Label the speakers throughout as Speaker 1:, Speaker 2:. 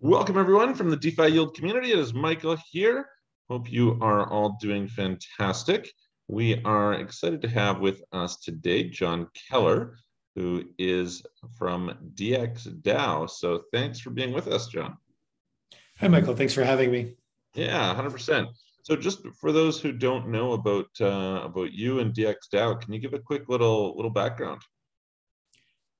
Speaker 1: Welcome, everyone, from the DeFi Yield community. It is Michael here. Hope you are all doing fantastic. We are excited to have with us today John Kelleher, who is from DXDAO. So thanks for being with us, John.
Speaker 2: Hi, Michael. Thanks for having me.
Speaker 1: Yeah, 100%. So just for those who don't know about uh, about you and DXDAO, can you give a quick little little background?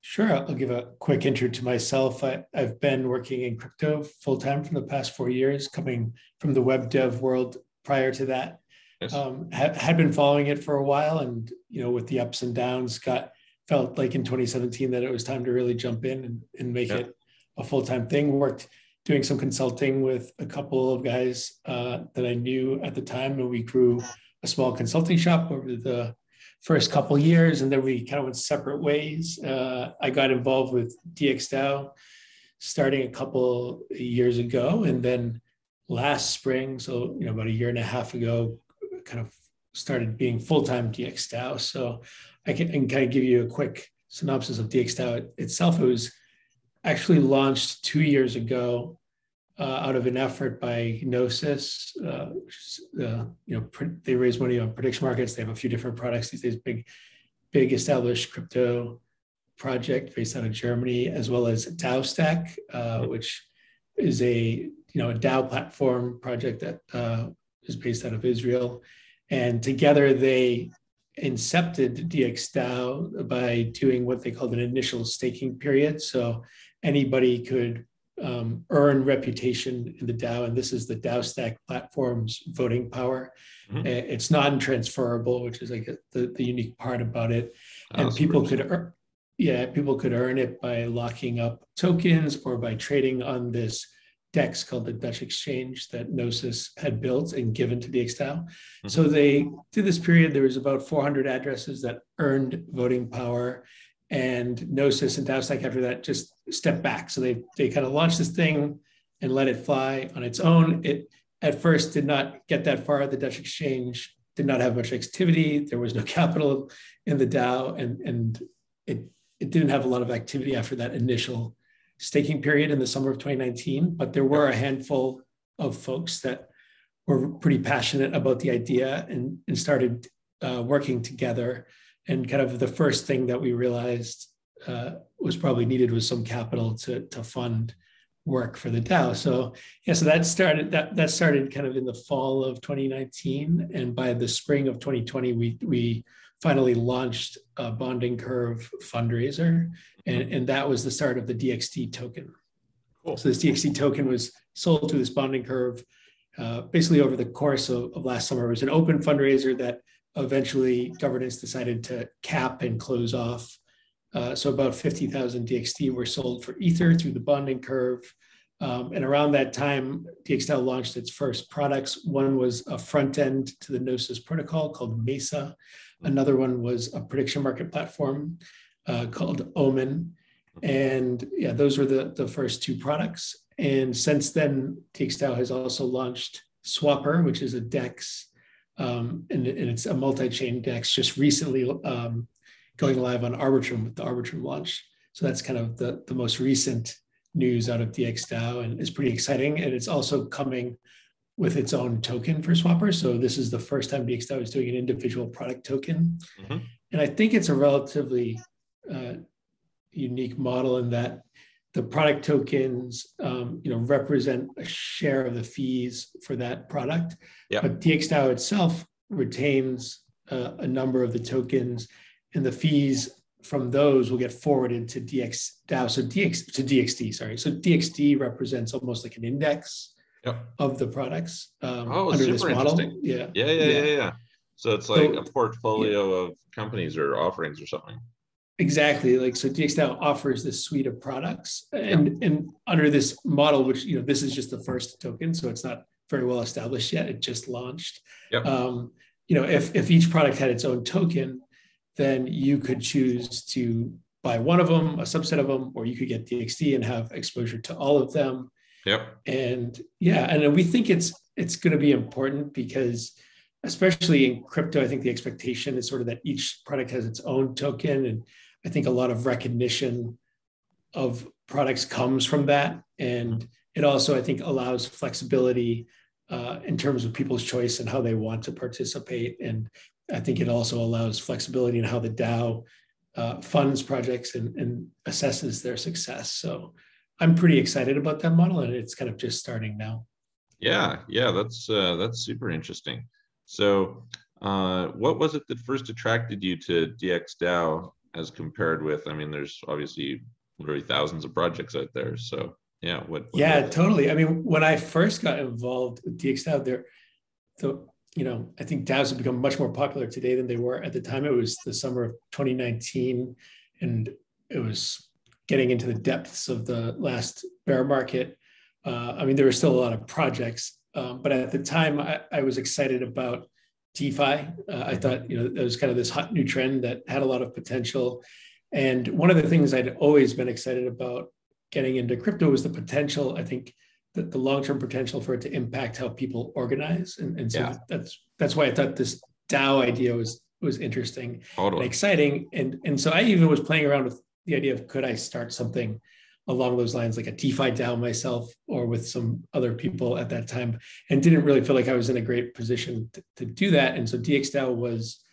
Speaker 2: Sure, I'll give a quick intro to myself. I, have been working in crypto full time for the past four years, coming from the web dev world prior to that. Yes. Um, had, had been following it for a while, and you know, with the ups and downs, got felt like in 2017 that it was time to really jump in and, and make yeah. it a full time thing. Worked doing some consulting with a couple of guys uh, that I knew at the time, and we grew a small consulting shop over the first couple years, and then we kind of went separate ways. Uh, I got involved with DXDAO starting a couple years ago, and then last spring, so you know about a year and a half ago, kind of started being full time DXDAO. So I can, I can, kind of give you a quick synopsis of DXDAO itself. It was actually launched two years ago uh, out of an effort by Gnosis. Uh, uh, you know, they raise money on prediction markets. They have a few different products these days. Big, big established crypto project based out of Germany, as well as DAOstack, uh, which is a you know a DAO platform project that uh, is based out of Israel. And together they incepted DXDAO by doing what they called an initial staking period. So anybody could um, earn reputation in the DAO, and this is the DAOstack platform's voting power. Mm-hmm. It's non-transferable, which is like the, the unique part about it. Oh, and people could earn, yeah, people could earn it by locking up tokens or by trading on this DEX called the Dutch Exchange that Gnosis had built and given to DXDAO. Mm-hmm. So they did this period. There was about 400 addresses that earned voting power and Gnosis and DAOstack after that just stepped back. So they they kind of launched this thing and let it fly on its own. It at first did not get that far. The Dutch exchange did not have much activity. There was no capital in the DAO, and and it it didn't have a lot of activity after that initial staking period in the summer of 2019. But there were a handful of folks that were pretty passionate about the idea and, and started uh, working together and kind of the first thing that we realized uh, was probably needed was some capital to to fund work for the DAO. So yeah, so that started that that started kind of in the fall of 2019, and by the spring of 2020, we we finally launched a bonding curve fundraiser, and, and that was the start of the DXT token. Cool. So this DXT token was sold to this bonding curve uh, basically over the course of, of last summer. It was an open fundraiser that eventually governance decided to cap and close off. Uh, so about 50,000 DXT were sold for Ether through the bonding curve. Um, and around that time, DXDAO launched its first products. One was a front end to the Gnosis protocol called Mesa. Another one was a prediction market platform uh, called Omen. And yeah, those were the, the first two products. And since then, DXDAO has also launched Swapr, which is a DEX um, and, and, it's a multi-chain DEX just recently um, going live on Arbitrum with the Arbitrum launch. So that's kind of the, the most recent news out of DXDAO and it's pretty exciting. And it's also coming with its own token for Swapr. So this is the first time DXDAO is doing an individual product token. Mm-hmm. And I think it's a relatively uh, unique model in that the product tokens, um, you know, represent a share of the fees for that product. Yep. But DXDAO itself retains uh, a number of the tokens, and the fees from those will get forwarded to DXDAO. So DX to DXD, sorry. So DXD represents almost like an index yep. of the products um,
Speaker 1: oh, under this model. Yeah. yeah. Yeah, yeah, yeah, yeah. So it's like so, a portfolio yeah. of companies or offerings or something.
Speaker 2: Exactly. Like so DXDAO offers this suite of products and, and under this model, which, you know, this is just the first token. So it's not very well established yet. It just launched. Yep. Um, you know, if, if each product had its own token, then you could choose to buy one of them, a subset of them, or you could get DXD and have exposure to all of them.
Speaker 1: Yep.
Speaker 2: And yeah, and we think it's it's going to be important because especially in crypto, I think the expectation is sort of that each product has its own token and I think a lot of recognition of products comes from that. And it also, I think, allows flexibility uh, in terms of people's choice and how they want to participate. And I think it also allows flexibility in how the DAO uh, funds projects and, and assesses their success. So I'm pretty excited about that model, and it's kind of just starting now.
Speaker 1: Yeah, yeah, that's uh, that's super interesting. So, uh, what was it that first attracted you to DXDAO as compared with? I mean, there's obviously literally thousands of projects out there. So, yeah, what? what
Speaker 2: yeah, totally. I mean, when I first got involved with DXDAO, there, so you know, I think DAOs have become much more popular today than they were at the time. It was the summer of 2019, and it was getting into the depths of the last bear market. Uh, I mean, there were still a lot of projects, um, but at the time, I, I was excited about DeFi. Uh, I thought, you know, it was kind of this hot new trend that had a lot of potential. And one of the things I'd always been excited about getting into crypto was the potential. I think the, the long-term potential for it to impact how people organize. And, and so yeah. that's that's why I thought this DAO idea was was interesting totally. and exciting. And and so I even was playing around with the idea of could I start something along those lines, like a DeFi DAO myself or with some other people at that time, and didn't really feel like I was in a great position to, to do that. And so DXDAO was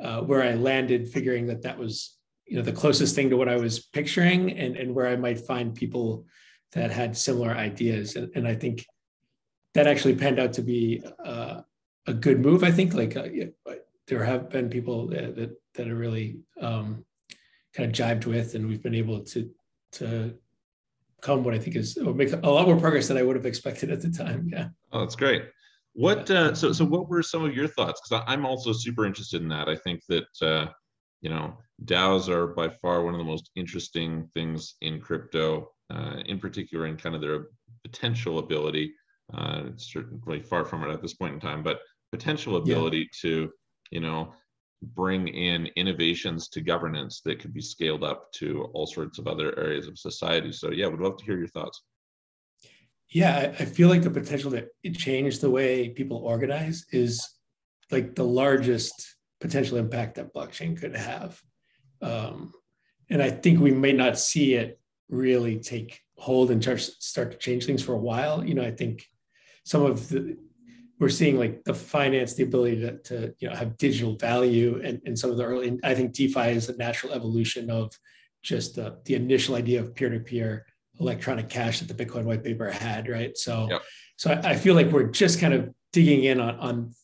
Speaker 2: uh, where I landed, figuring that that was you know the closest thing to what I was picturing, and and where I might find people that had similar ideas. And, and I think that actually panned out to be uh, a good move. I think like uh, there have been people that that, that are really um, kind of jived with, and we've been able to to come what I think is or make a lot more progress than I would have expected at the time. Yeah.
Speaker 1: Oh, that's great. What uh, so so what were some of your thoughts? Because I'm also super interested in that. I think that uh, you know DAOs are by far one of the most interesting things in crypto uh, in particular in kind of their potential ability. Uh, certainly far from it at this point in time, but potential ability yeah. to, you know, bring in innovations to governance that could be scaled up to all sorts of other areas of society. So yeah, would love to hear your thoughts.
Speaker 2: Yeah, I feel like the potential to change the way people organize is like the largest potential impact that blockchain could have. Um, and I think we may not see it really take hold and start to change things for a while. You know, I think some of the we're seeing like the finance, the ability to, to you know have digital value, and, and some of the early. I think DeFi is a natural evolution of just the, the initial idea of peer-to-peer electronic cash that the Bitcoin white paper had, right? So, yep. so I, I, feel like we're just kind of digging in on on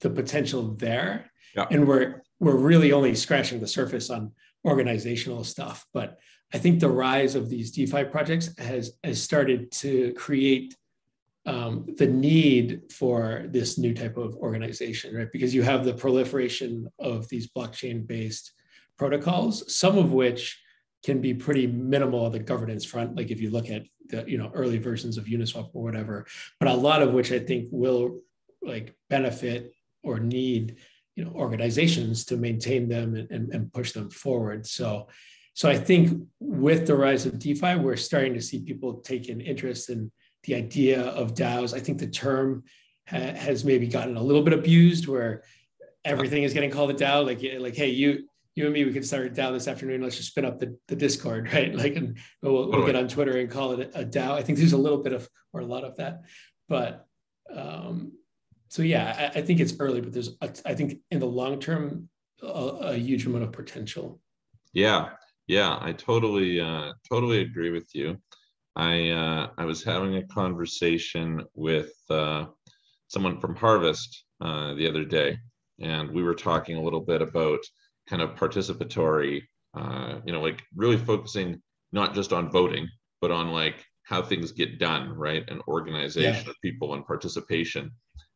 Speaker 2: the potential there, yep. and we're we're really only scratching the surface on organizational stuff. But I think the rise of these DeFi projects has, has started to create um, the need for this new type of organization, right? Because you have the proliferation of these blockchain based protocols, some of which can be pretty minimal on the governance front. Like if you look at the you know early versions of Uniswap or whatever, but a lot of which I think will like benefit or need you know organizations to maintain them and, and, and push them forward. So so I think with the rise of DeFi, we're starting to see people take an interest in the idea of DAOs. I think the term ha- has maybe gotten a little bit abused, where everything is getting called a DAO. Like, like, hey, you, you and me, we can start a DAO this afternoon. Let's just spin up the, the Discord, right? Like, and we'll, we'll get on Twitter and call it a DAO. I think there's a little bit of, or a lot of that, but um, so yeah, I, I think it's early, but there's, a, I think in the long term, a, a huge amount of potential.
Speaker 1: Yeah, yeah, I totally uh, totally agree with you. I uh, I was having a conversation with uh, someone from Harvest uh, the other day, and we were talking a little bit about kind of participatory, uh, you know, like really focusing not just on voting, but on like how things get done, right, and organization yeah. of people and participation.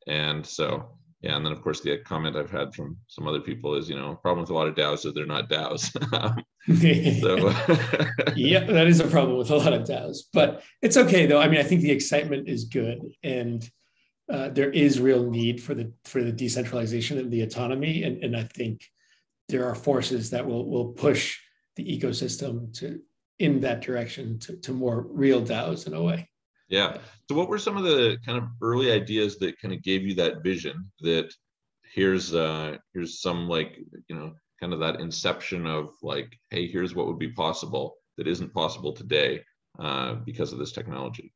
Speaker 1: And so yeah, and then of course the comment I've had from some other people is, you know, problem with a lot of DAOs is they're not DAOs.
Speaker 2: so yeah, that is a problem with a lot of DAOs, but it's okay though. I mean, I think the excitement is good, and uh, there is real need for the for the decentralization and the autonomy, and and I think there are forces that will will push the ecosystem to in that direction to, to more real DAOs in a way.
Speaker 1: Yeah. So, what were some of the kind of early ideas that kind of gave you that vision that here's uh here's some like you know kind of that inception of like hey here's what would be possible that isn't possible today uh, because of this technology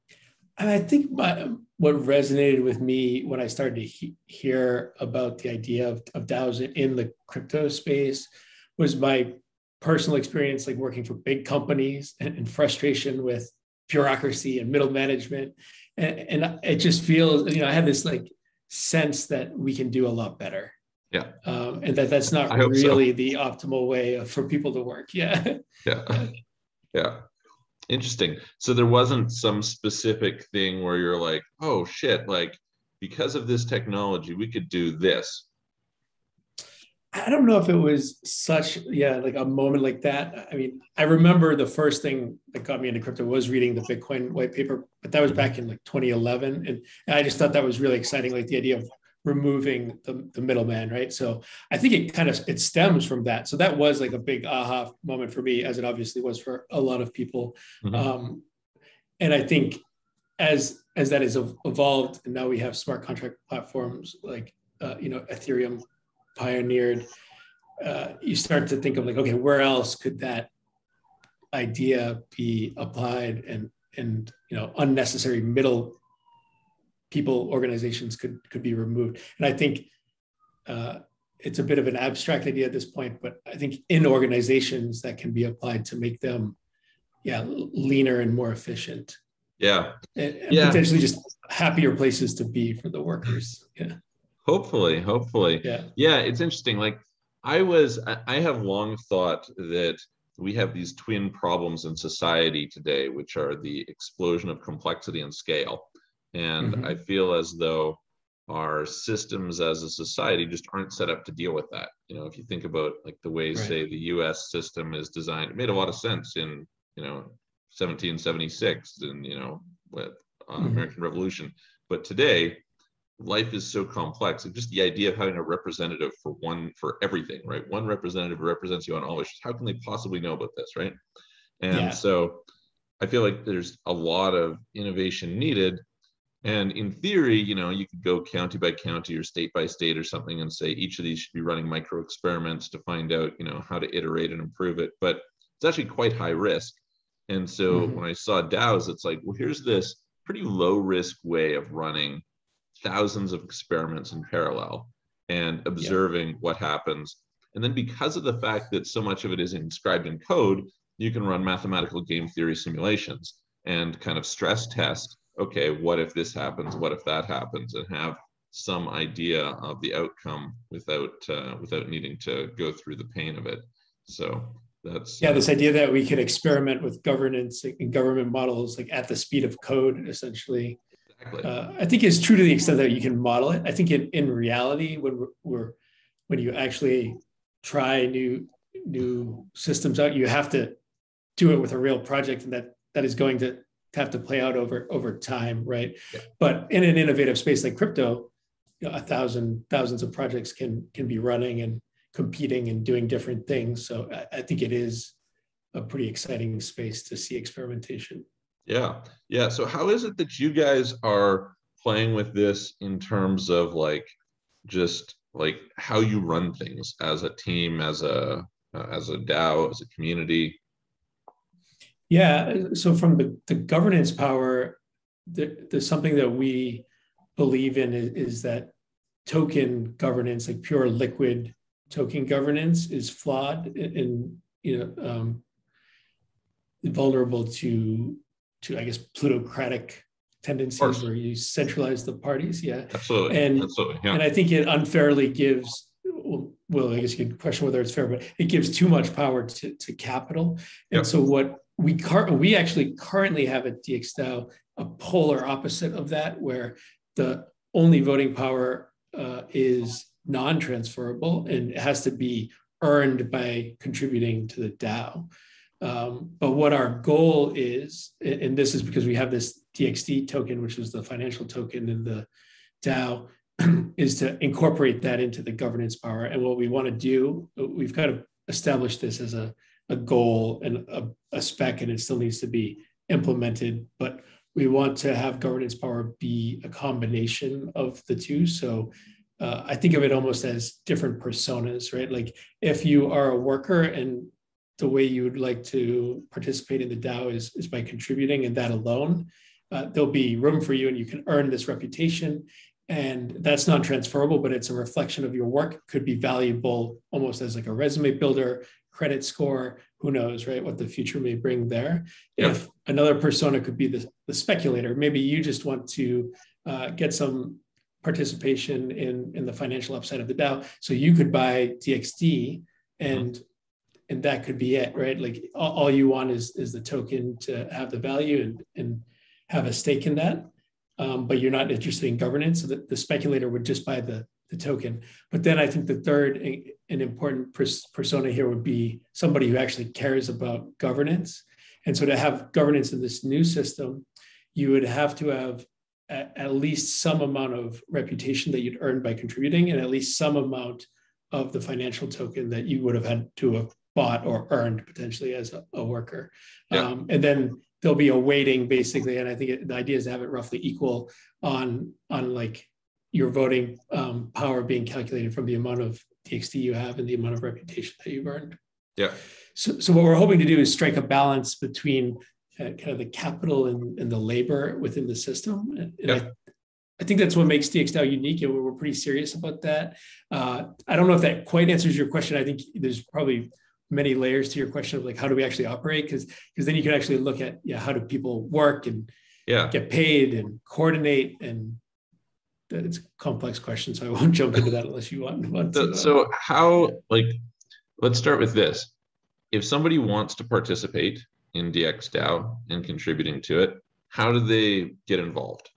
Speaker 2: And I think my, what resonated with me when I started to he- hear about the idea of, of DAOs in the crypto space was my personal experience, like working for big companies and, and frustration with bureaucracy and middle management. And, and it just feels, you know, I had this like sense that we can do a lot better.
Speaker 1: Yeah.
Speaker 2: Um, and that that's not really so. the optimal way of, for people to work. Yeah.
Speaker 1: Yeah. Yeah. Interesting. So there wasn't some specific thing where you're like, oh shit, like because of this technology, we could do this.
Speaker 2: I don't know if it was such, yeah, like a moment like that. I mean, I remember the first thing that got me into crypto was reading the Bitcoin white paper, but that was back in like 2011. And, and I just thought that was really exciting, like the idea of removing the, the middleman, right? So I think it kind of, it stems from that. So that was like a big aha moment for me, as it obviously was for a lot of people. Mm-hmm. Um, and I think as, as that has evolved and now we have smart contract platforms like, uh, you know, Ethereum pioneered, uh, you start to think of like, okay, where else could that idea be applied? And and you know unnecessary middle people organizations could could be removed. And i think uh, it's a bit of an abstract idea at this point but i think in organizations that can be applied to make them yeah leaner and more efficient.
Speaker 1: Yeah.
Speaker 2: And, and yeah. potentially just happier places to be for the workers. Yeah
Speaker 1: Hopefully, hopefully.
Speaker 2: Yeah.
Speaker 1: Yeah, it's interesting. Like I was, I have long thought that we have these twin problems in society today, which are the explosion of complexity and scale. And mm-hmm. I feel as though our systems as a society just aren't set up to deal with that. You know, if you think about like the way, right. say, the U.S. system is designed, it made a lot of sense in you know 1776 and you know with uh, mm-hmm. American Revolution. But today, life is so complex and just the idea of having a representative for one for everything right? One representative represents you on all issues. How can they possibly know about this right? And yeah. so i feel like there's a lot of innovation needed. And in theory you know you could go county by county or state by state or something and say each of these should be running micro experiments to find out you know how to iterate and improve it. But it's actually quite high risk. And so mm-hmm. when i saw daos it's like well here's this pretty low risk way of running thousands of experiments in parallel and observing yeah. what happens. And then because of the fact that so much of it is inscribed in code, you can run mathematical game theory simulations and kind of stress test, okay, what if this happens? What if that happens? And have some idea of the outcome without uh, without needing to go through the pain of it. So that's
Speaker 2: yeah, uh, this idea that we could experiment with governance and government models like at the speed of code, essentially. Exactly. Uh, I think it's true to the extent that you can model it. I think in, in reality, when we're, we're when you actually try new new systems out, you have to do it with a real project, and that that is going to have to play out over over time, right? Yeah. But in an innovative space like crypto, you know, a thousand thousands of projects can can be running and competing and doing different things. So I, I think it is a pretty exciting space to see experimentation.
Speaker 1: Yeah. Yeah. So how is it that you guys are playing with this in terms of like just like how you run things as a team, as a uh, as a DAO, as a community?
Speaker 2: Yeah. So from the, the governance power, there, there's something that we believe in is, is that token governance, like pure liquid token governance, is flawed and you know um, vulnerable to to I guess plutocratic tendencies where you centralize the parties. Yeah,
Speaker 1: absolutely,
Speaker 2: and
Speaker 1: absolutely, yeah.
Speaker 2: and I think it unfairly gives. Well, I guess you could question whether it's fair, but it gives too much power to, to capital. And yep. so what we car- we actually currently have at DxDAO a polar opposite of that, where the only voting power uh, is non-transferable and it has to be earned by contributing to the DAO. Um, but what our goal is, and this is because we have this DXD token, which is the financial token in the DAO, is to incorporate that into the governance power. And what we want to do, we've kind of established this as a, a goal and a, a spec, and it still needs to be implemented. But we want to have governance power be a combination of the two. So uh, I think of it almost as different personas, right? Like if you are a worker and the way you would like to participate in the DAO is, is by contributing and that alone. uh, there'll be room for you and you can earn this reputation. And that's non transferable but it's a reflection of your work. It could be valuable almost as like a resume builder credit score who knows right what the future may bring there. Yep. if another persona could be the, the speculator maybe you just want to uh, get some participation in in the financial upside of the dao. So you could buy dxd and mm-hmm and that could be it, right? Like all, all, you want is is the token to have the value and and have a stake in that, um, but you're not interested in governance. So that the speculator would just buy the the token. But then I think the third an important pers- persona here would be somebody who actually cares about governance. And so to have governance in this new system, you would have to have at, at least some amount of reputation that you'd earned by contributing, and at least some amount of the financial token that you would have had to have bought or earned potentially as a, a worker. Yeah. Um, and then there'll be a weighting basically. And I think it, the idea is to have it roughly equal on, on like your voting um, power being calculated from the amount of DXD you have and the amount of reputation that you've earned.
Speaker 1: Yeah.
Speaker 2: So, so what we're hoping to do is strike a balance between uh, kind of the capital and, and the labor within the system. And, and I, I think that's what makes DXDAO unique, and we're pretty serious about that. Uh, I don't know if that quite answers your question. I think there's probably many layers to your question of like how do we actually operate? Because because then you can actually look at yeah how do people work and
Speaker 1: yeah.
Speaker 2: get paid and coordinate and it's a complex question so i won't jump into that unless you want, want
Speaker 1: so,
Speaker 2: to,
Speaker 1: so how like let's start with this. If somebody wants to participate in dxdao and contributing to it how do they get involved?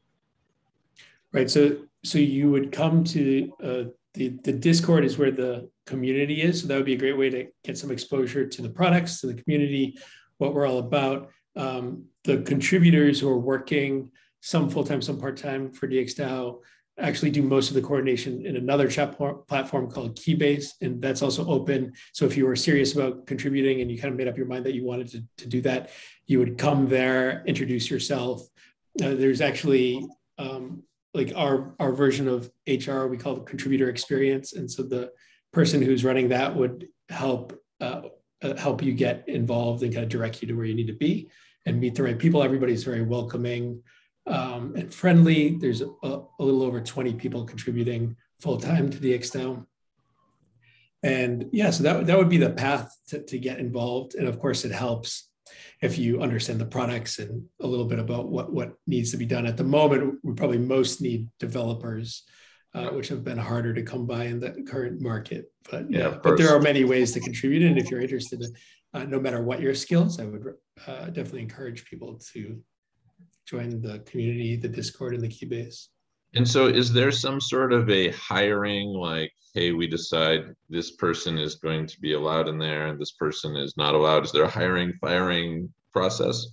Speaker 2: Right so so you would come to uh, the the discord is where the community is. So that would be a great way to get some exposure to the products, to the community, what we're all about. Um, the contributors who are working, some full time, some part time for DXDAO, actually do most of the coordination in another chat platform called Keybase, and that's also open. So if you were serious about contributing and you kind of made up your mind that you wanted to, to do that, you would come there, introduce yourself. Uh, there's actually um, like our our version of HR we call the contributor experience, and so the person who's running that would help uh, uh, help you get involved and kind of direct you to where you need to be and meet the right people. Everybody's very welcoming um, and friendly. There's a, a, little over 20 people contributing full time to the DXDAO. And yeah, so that, that would be the path to, to get involved. And of course, it helps if you understand the products and a little bit about what, what needs to be done. At the moment, we probably most need developers uh, which have been harder to come by in the current market. But yeah, yeah but there are many ways to contribute. And if you're interested, uh, no matter what your skills, I would uh, definitely encourage people to join the community, the Discord, and the Keybase.
Speaker 1: And so, is there some sort of a hiring, like, hey, we decide this person is going to be allowed in there and this person is not allowed? Is there a hiring, firing process?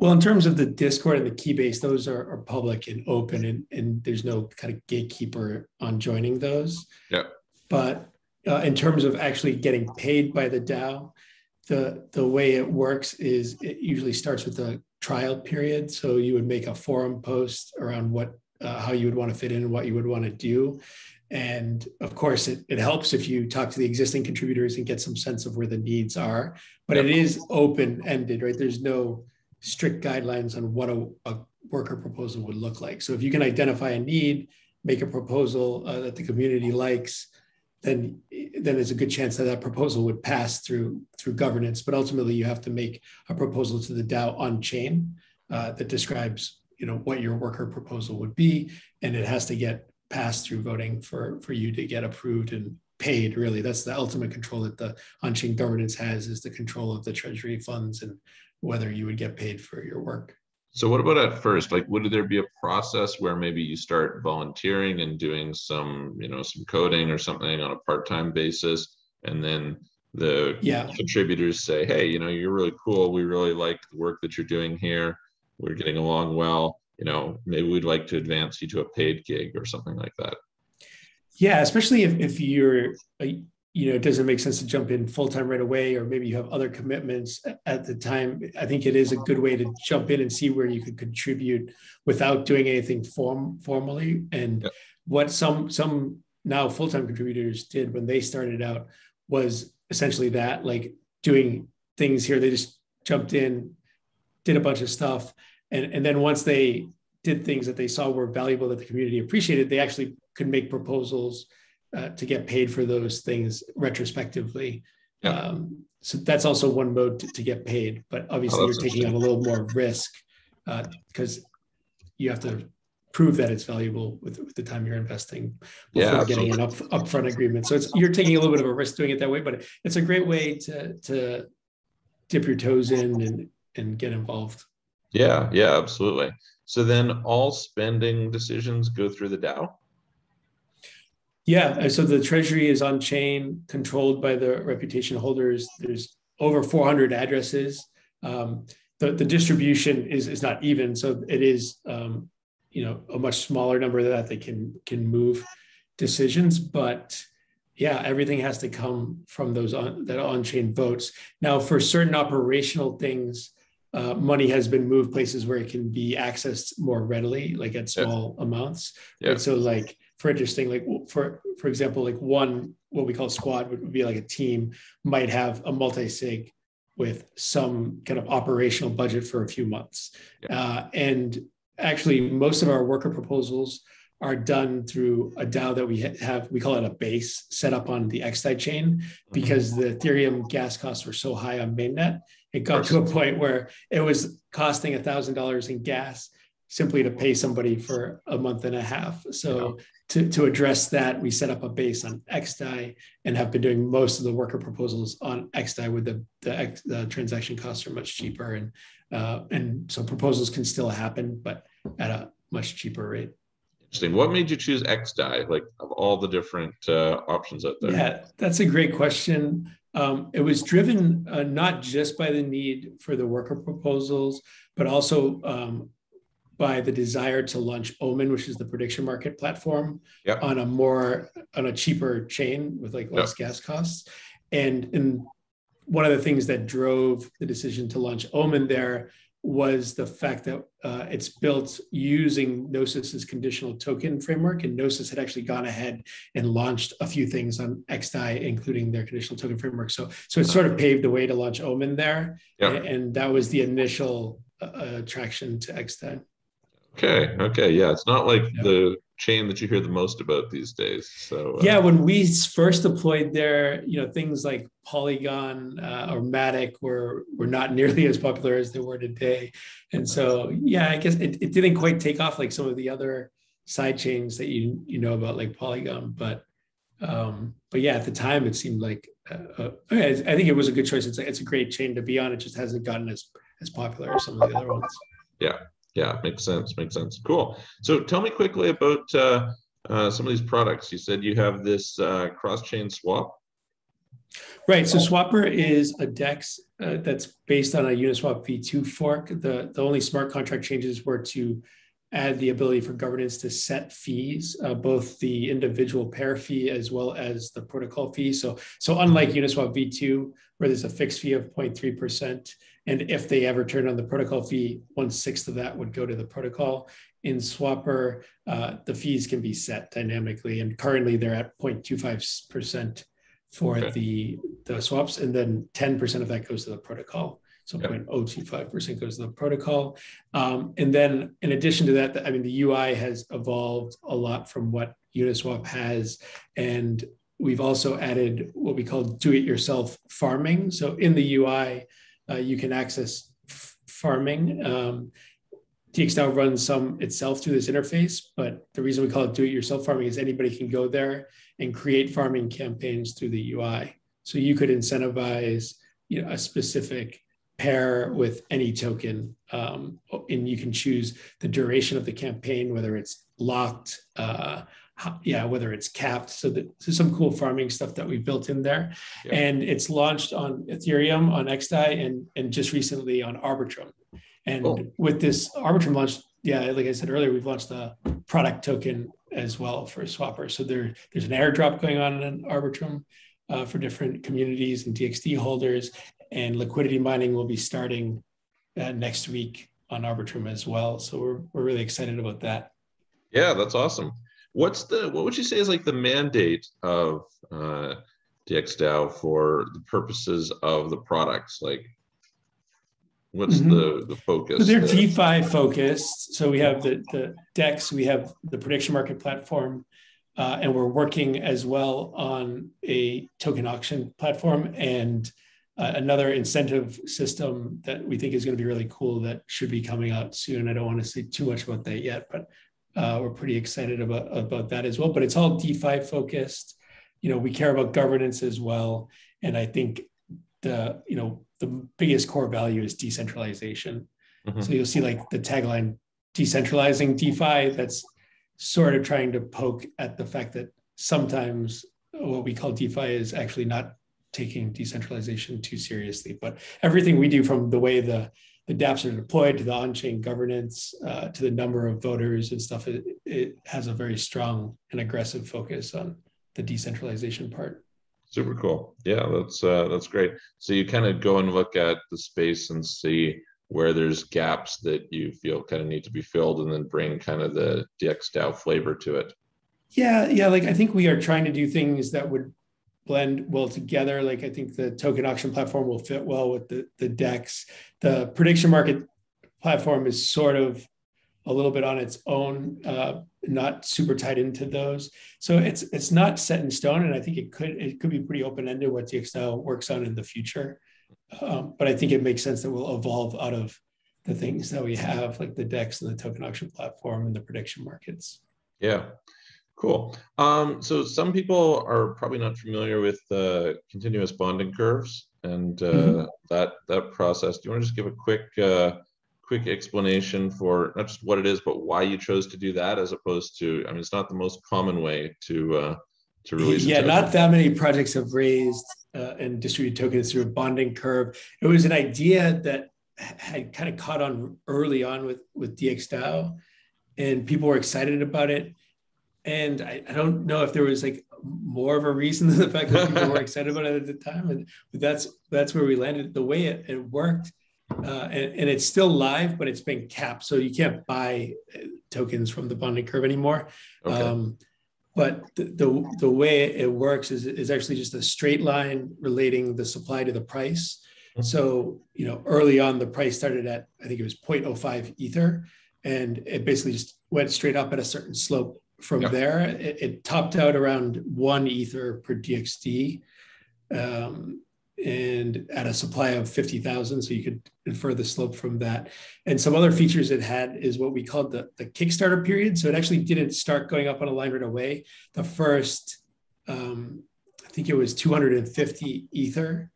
Speaker 2: Well, in terms of the Discord and the Keybase, those are, are public and open, and, and there's no kind of gatekeeper on joining those.
Speaker 1: Yeah.
Speaker 2: But uh, in terms of actually getting paid by the DAO, the the way it works is it usually starts with a trial period. So you would make a forum post around what uh, how you would want to fit in, and what you would want to do, and of course, it, it helps if you talk to the existing contributors and get some sense of where the needs are. But yep. it is open ended, right? There's no strict guidelines on what a, a, worker proposal would look like. So if you can identify a need, make a proposal uh, that the community likes, then then there's a good chance that that proposal would pass through through governance. But ultimately, you have to make a proposal to the DAO on chain uh, that describes you know what your worker proposal would be, and it has to get passed through voting for for you to get approved and paid really that's the ultimate control that the on-chain governance has is the control of the treasury funds and whether you would get paid for your work.
Speaker 1: So what about at first? Like, would there be a process where maybe you start volunteering and doing some, you know, some coding or something on a part-time basis, and then the
Speaker 2: yeah.
Speaker 1: contributors say, "Hey, you know, you're really cool. We really like the work that you're doing here. We're getting along well. You know, maybe we'd like to advance you to a paid gig or something like that."
Speaker 2: Yeah, especially if, if you're uh, you know, it doesn't make sense to jump in full time right away, or maybe you have other commitments at the time. I think it is a good way to jump in and see where you could contribute without doing anything form formally. And what some some now full time contributors did when they started out was essentially that, like doing things here. They just jumped in, did a bunch of stuff, and and then once they did things that they saw were valuable that the community appreciated, they actually could make proposals uh, to get paid for those things retrospectively. Yeah. Um, so that's also one mode to, to get paid, but obviously oh, you're taking on a little more risk because uh, you have to prove that it's valuable with, with the time you're investing before yeah, getting an up, upfront agreement. So it's you're taking a little bit of a risk doing it that way, but it's a great way to to dip your toes in and and get involved.
Speaker 1: Yeah, yeah, absolutely. So then all spending decisions go through the DAO?
Speaker 2: Yeah, uh, so the treasury is on chain, controlled by the reputation holders. There's over 400 addresses. Um, the, the distribution is, is not even, so it is um, you know a much smaller number that they can can move decisions, but yeah, everything has to come from those on that on-chain votes. Now, for certain operational things, uh, money has been moved places where it can be accessed more readily, like at small yeah. amounts. Yeah. Right? So, like for interesting, like for for example, like one what we call squad would be like a team might have a multi-sig with some kind of operational budget for a few months, yeah. uh, and actually most of our worker proposals are done through a DAO that we have, we call it a base set up on the XDAI chain mm-hmm. because the Ethereum gas costs were so high on mainnet. It got to a point where it was costing $1,000 in gas simply to pay somebody for a month and a half. So. To, to address that, we set up a base on XDAI and have been doing most of the worker proposals on XDAI with the, the, the transaction costs are much cheaper. And, uh, and so proposals can still happen, but at a much cheaper rate.
Speaker 1: Interesting. What made you choose XDAI, like of all the different uh, options out there?
Speaker 2: Yeah, that's a great question. Um, it was driven uh, not just by the need for the worker proposals, but also um, by the desire to launch Omen, which is the prediction market platform, yep. on a more on a cheaper chain with like less yep. gas costs. And and one of the things that drove the decision to launch Omen there was the fact that uh, it's built using Gnosis's conditional token framework, and Gnosis had actually gone ahead and launched a few things on XDAI, including their conditional token framework. So, so it sort of paved the way to launch Omen there, yeah. and, and, that was the initial uh, attraction to XDAI.
Speaker 1: Okay. Okay. Yeah, it's not like yeah. the chain that you hear the most about these days. So
Speaker 2: uh, yeah, when we first deployed there, you know, things like Polygon uh, or Matic were were not nearly as popular as they were today, and so yeah, I guess it, it didn't quite take off like some of the other side chains that you you know about like Polygon, but um, but yeah, at the time it seemed like uh, uh I think it was a good choice. It's a, it's a great chain to be on. It just hasn't gotten as as popular as some of the other ones.
Speaker 1: Yeah, yeah, makes sense. Makes sense. Cool. So tell me quickly about uh, uh, some of these products. You said you have this uh, cross-chain swap.
Speaker 2: Right. So Swapr is a DEX uh, that's based on a Uniswap v2 fork. The, the only smart contract changes were to add the ability for governance to set fees, uh, both the individual pair fee as well as the protocol fee. So, so unlike Uniswap v2, where there's a fixed fee of 0.3%, and if they ever turn on the protocol fee, one sixth of that would go to the protocol. In Swapr, uh, the fees can be set dynamically, and currently they're at 0.25% for okay. the, the swaps, and then 10% of that goes to the protocol. So 0.025% goes to the protocol. Um, and then in addition to that, I mean, the UI has evolved a lot from what Uniswap has. And we've also added what we call do-it-yourself farming. So in the UI, uh, you can access f- farming. Um, DXDAO runs some itself through this interface, but the reason we call it do-it-yourself farming is anybody can go there and create farming campaigns through the UI. So you could incentivize you know, a specific pair with any token, um, and you can choose the duration of the campaign, whether it's locked, uh, yeah, whether it's capped. So there's some cool farming stuff that we built in there. Yeah. And it's launched on Ethereum, on XDAI, and, and just recently on Arbitrum. And cool. with this Arbitrum launch, yeah, like I said earlier, we've launched a product token as well for Swapr. So there, there's an airdrop going on in Arbitrum uh, for different communities and DXD holders. And liquidity mining will be starting uh, next week on Arbitrum as well. So we're, we're really excited about that.
Speaker 1: Yeah, that's awesome. What's the what would you say is like the mandate of uh, DXDAO for the purposes of the products? Like, What's mm-hmm. the the focus?
Speaker 2: So they're DeFi focused. So we have the the DEX, we have the prediction market platform, uh, and we're working as well on a token auction platform and uh, another incentive system that we think is going to be really cool that should be coming out soon. I don't want to say too much about that yet, but uh, we're pretty excited about about that as well. But it's all DeFi focused. You know, we care about governance as well, and I think the you know the biggest core value is decentralization. Mm-hmm. So you'll see like the tagline decentralizing DeFi. That's sort of trying to poke at the fact that sometimes what we call DeFi is actually not taking decentralization too seriously. But everything we do from the way the the dApps are deployed to the on-chain governance uh, to the number of voters and stuff, it, it has a very strong and aggressive focus on the decentralization part.
Speaker 1: Super cool. Yeah, that's uh, that's great. So you kind of go and look at the space and see where there's gaps that you feel kind of need to be filled, and then bring kind of the DXDAO flavor to it.
Speaker 2: Yeah, yeah. Like I think we are trying to do things that would blend well together. Like I think the token auction platform will fit well with the the DEX. The prediction market platform is sort of a little bit on its own, uh, not super tied into those. So it's it's not set in stone, and I think it could it could be pretty open ended what DXDAO works on in the future. Um, but I think it makes sense that we'll evolve out of the things that we have, like the DEX and the token auction platform and the prediction markets.
Speaker 1: Yeah, cool. Um, so some people are probably not familiar with uh, continuous bonding curves and uh, mm-hmm. that that process. Do you want to just give a quick uh, quick explanation for not just what it is, but why you chose to do that as opposed to, I mean, it's not the most common way to uh, to release.
Speaker 2: Yeah, not that many projects have raised uh, and distributed tokens through a bonding curve. It was an idea that had kind of caught on early on with with DXDAO, and people were excited about it. And I, I don't know if there was like more of a reason than the fact that people were excited about it at the time, and that's that's where we landed. The way it, it worked uh, and, and, it's still live, but it's been capped, so you can't buy uh, tokens from the bonding curve anymore. Okay. Um, but the, the, the way it works is is actually just a straight line relating the supply to the price. Mm-hmm. So you know, early on, the price started at I think it was 0.05 ether, and it basically just went straight up at a certain slope from yep. there. It, it, topped out around one ether per DXD. Um, and at a supply of 50,000. So you could infer the slope from that. And some other features it had is what we called the, the Kickstarter period. So it actually didn't start going up on a line right away. The first, um, I think it was 250 Ether,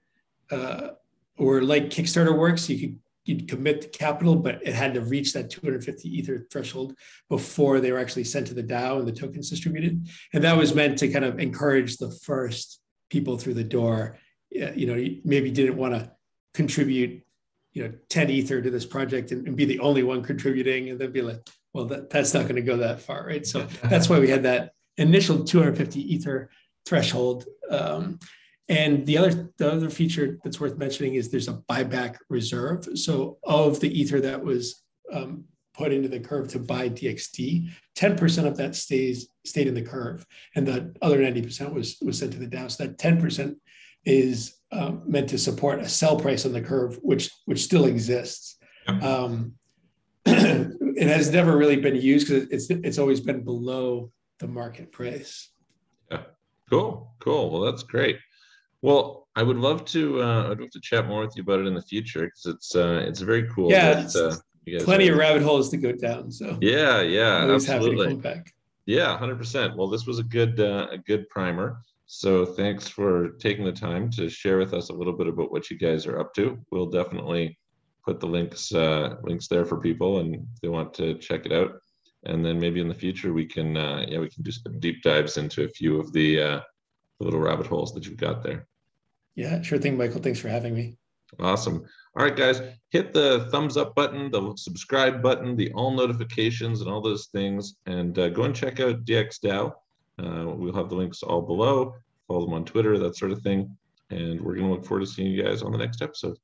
Speaker 2: uh, or like Kickstarter works, you could you'd commit the capital, but it had to reach that 250 Ether threshold before they were actually sent to the DAO and the tokens distributed. And that was meant to kind of encourage the first people through the door you know, maybe didn't want to contribute, you know, 10 ether to this project and, and be the only one contributing and then be like, well, that, that's not going to go that far, right? So that's why we had that initial 250 ether threshold. Um, and the other the other feature that's worth mentioning is there's a buyback reserve. So of the ether that was um, put into the curve to buy DXD, 10% of that stays stayed in the curve, and the other 90% was was sent to the DAO. So that 10% is um, meant to support a sell price on the curve, which which still exists. Um, it has never really been used because it's it's always been below the market price.
Speaker 1: Yeah, cool, cool. Well, that's great. Well, I would love to uh, I'd love to chat more with you about it in the future because it's uh, it's very cool.
Speaker 2: Yeah, that, uh, plenty of rabbit holes to go down. So
Speaker 1: yeah, yeah, absolutely. Yeah, hundred percent. Well, this was a good uh, a good primer. So thanks for taking the time to share with us a little bit about what you guys are up to. We'll definitely put the links uh, links there for people, and if they want to check it out. And then maybe in the future we can uh, yeah we can do some deep dives into a few of the, uh, the little rabbit holes that you've got there.
Speaker 2: Yeah, sure thing, Michael. Thanks for having me.
Speaker 1: Awesome. All right, guys, hit the thumbs up button, the subscribe button, the all notifications, and all those things, and uh, go and check out DXDAO. Uh, we'll have the links all below. Follow them on Twitter, that sort of thing. And we're going to look forward to seeing you guys on the next episode.